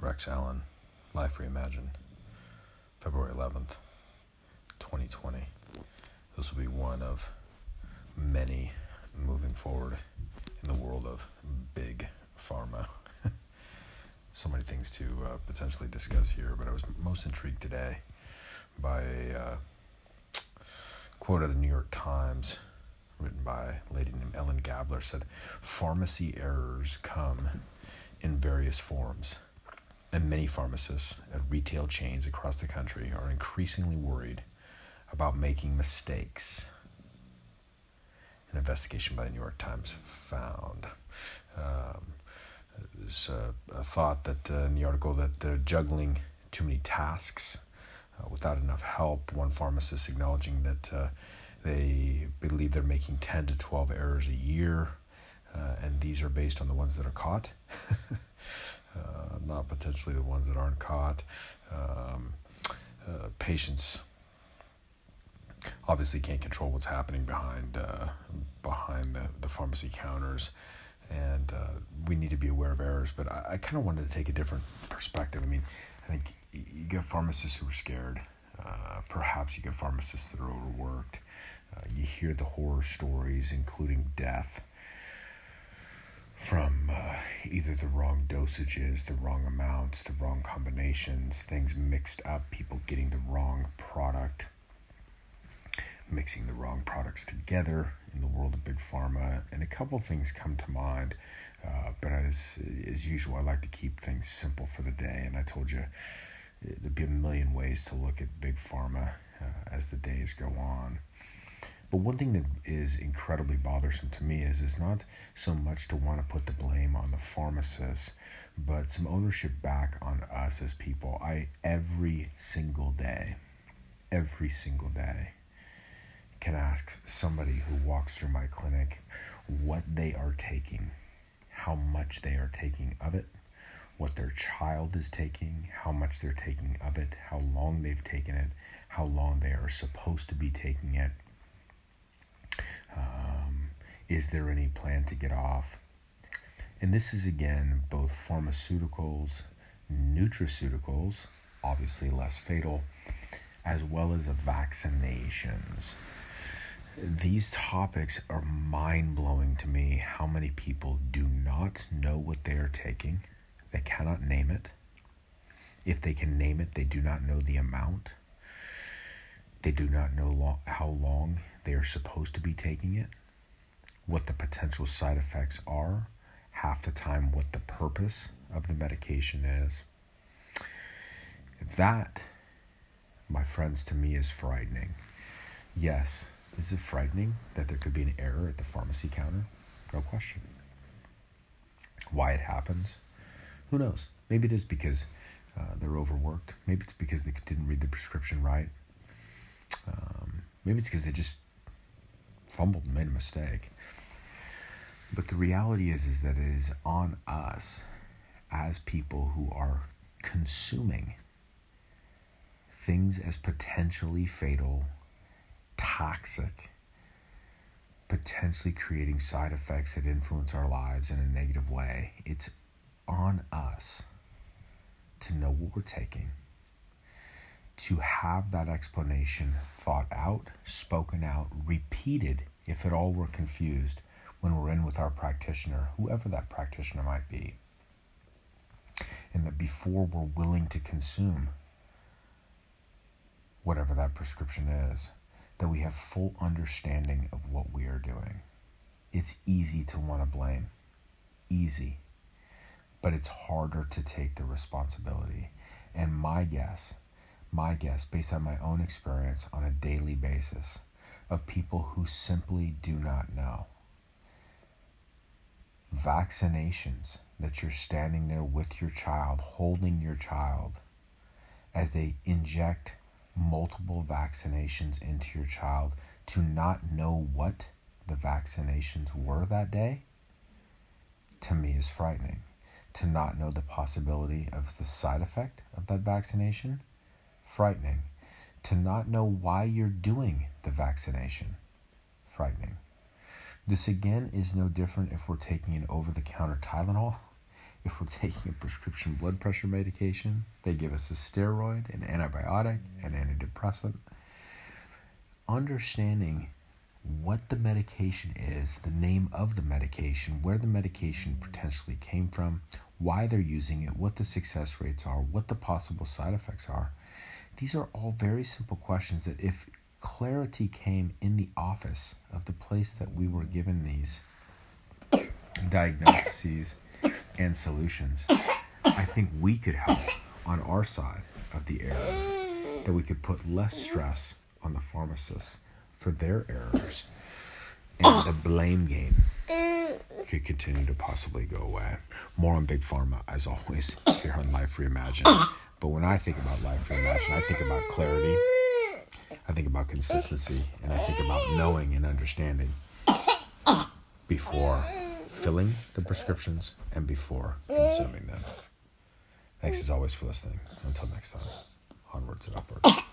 Rex Allen, Life Reimagined, February 11th, 2020. This will be one of many moving forward in the world of big pharma. so many things to uh, potentially discuss here, but I was most intrigued today by a uh, quote of the New York Times written by a lady named Ellen Gabler said pharmacy errors come in various forms and many pharmacists at retail chains across the country are increasingly worried about making mistakes. An investigation by the New York Times found. Um, there's a, a, thought that uh, in the article that they're juggling too many tasks uh, without enough help. One pharmacist acknowledging that uh, they believe they're making 10 to 12 errors a year, uh, and these are based on the ones that are caught. uh, not potentially the ones that aren't caught. Um, uh, patients obviously can't control what's happening behind uh, behind the, the pharmacy counters, and uh, we need to be aware of errors. But I, I kind of wanted to take a different perspective. I mean, I think you get pharmacists who are scared. Uh, perhaps you get pharmacists that are overworked. Uh, you hear the horror stories, including death from uh, either the wrong dosages, the wrong amounts, the wrong combinations, things mixed up, people getting the wrong product, mixing the wrong products together in the world of big pharma. And a couple things come to mind, uh, but as, as usual, I like to keep things simple for the day. And I told you there'd be a million ways to look at big pharma uh, as the days go on. But one thing that is incredibly bothersome to me is is not so much to want to put the blame on the pharmacist, but some ownership back on us as people. I every single day, every single day, can ask somebody who walks through my clinic what they are taking, how much they are taking of it, what their child is taking, how much they're taking of it, how long they've taken it, how long they are supposed to be taking it um, is there any plan to get off? And this is again both pharmaceuticals, nutraceuticals, obviously less fatal, as well as the vaccinations. These topics are mind blowing to me how many people do not know what they are taking. They cannot name it. If they can name it, they do not know the amount. They do not know how long they are supposed to be taking it, what the potential side effects are, half the time, what the purpose of the medication is. That, my friends, to me is frightening. Yes, is it frightening that there could be an error at the pharmacy counter? No question. Why it happens? Who knows? Maybe it is because uh, they're overworked. Maybe it's because they didn't read the prescription right. Um, maybe it's because they just fumbled and made a mistake. But the reality is is that it is on us as people who are consuming things as potentially fatal, toxic, potentially creating side effects that influence our lives in a negative way. It's on us to know what we're taking, to have that explanation thought out, spoken out, repeated if at all we're confused when we're in with our practitioner, whoever that practitioner might be. And that before we're willing to consume whatever that prescription is, that we have full understanding of what we are doing. It's easy to want to blame. Easy. But it's harder to take the responsibility. And my guess, my guess, based on my own experience on a daily basis, of people who simply do not know. Vaccinations that you're standing there with your child, holding your child, as they inject multiple vaccinations into your child to not know what the vaccinations were that day, to me is frightening. To not know the possibility of the side effect of that vaccination, frightening to not know why you're doing the vaccination. Frightening. This again is no different if we're taking an over the counter Tylenol If we're taking a prescription blood pressure medication, they give us a steroid, an antibiotic, an antidepressant. Understanding what the medication is, the name of the medication, where the medication potentially came from, why they're using it, what the success rates are, what the possible side effects are. These are all very simple questions that, if clarity came in the office of the place that we were given these diagnoses and solutions, I think we could help on our side of the error, that we could put less stress on the pharmacists for their errors, and the blame game could continue to possibly go away. More on Big Pharma, as always, here on Life Reimagined. But when I think about Life Reimagined, I think about clarity, I think about consistency, and I think about knowing and understanding before filling the prescriptions and before consuming them. Thanks as always for listening. Until next time, onwards and upwards.